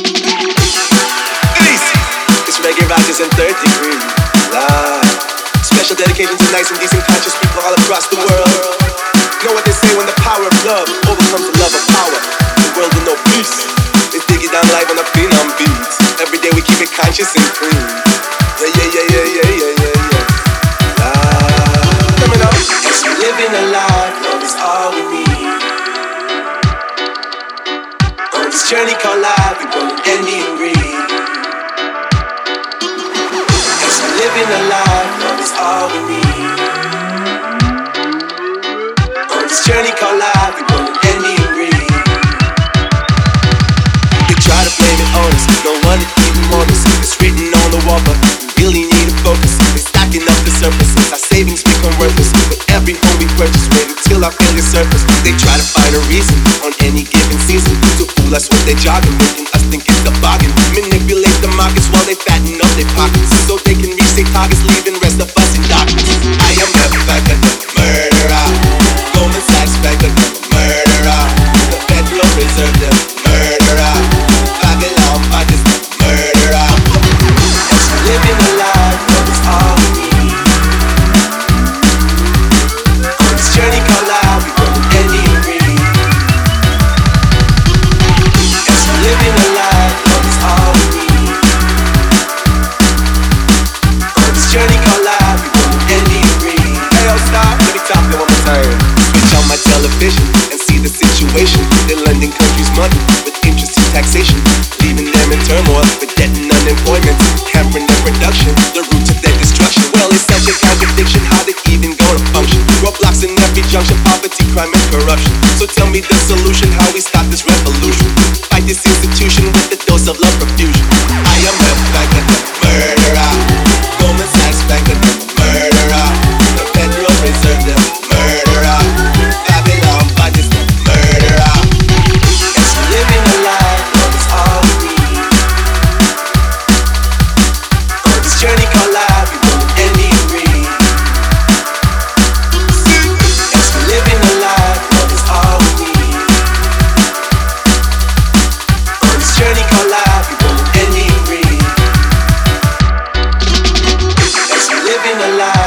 Peace. It's Reggae Rogers and Third Degree. Live. Special dedication to nice and decent conscious people all across the world. Know what they say when the power of love overcomes the love of power. The world will know peace. It's Diggy Dang live on the Phenom beats. Every day we keep it conscious and clean. Yeah, yeah, yeah, yeah, yeah, yeah, yeah, yeah. Live. Coming up. Cause living a life, love is all we need. This journey called life, we burn envy and greed. Cause living a life, love is all we need. On this journey called life, we burn envy and greed. They try to blame it on us, no one even on us. It's written on the wall, but we really need to focus. We're stacking up the surfaces, our savings become worthless. With every home we purchase, wait until our failure surface. They try to find a reason on any given us with their jogging, making us think it's a bargain. Manipulate the markets while they fatten up their pockets, so they can reach their targets, leaving vision and see the situation. The lending countries money with interest and taxation, leaving them in turmoil with debt and unemployment, hampering their production, the root of their destruction. Well, it's such a contradiction how they even gonna function. Roadblocks in every junction, poverty, crime, and corruption. So tell me the solution, how we stop this revolution? Fight this institution with a dose of love profusion. I am a back at the murderer. Goldman Sachs back at the murderer. The Federal Reserve. The alive.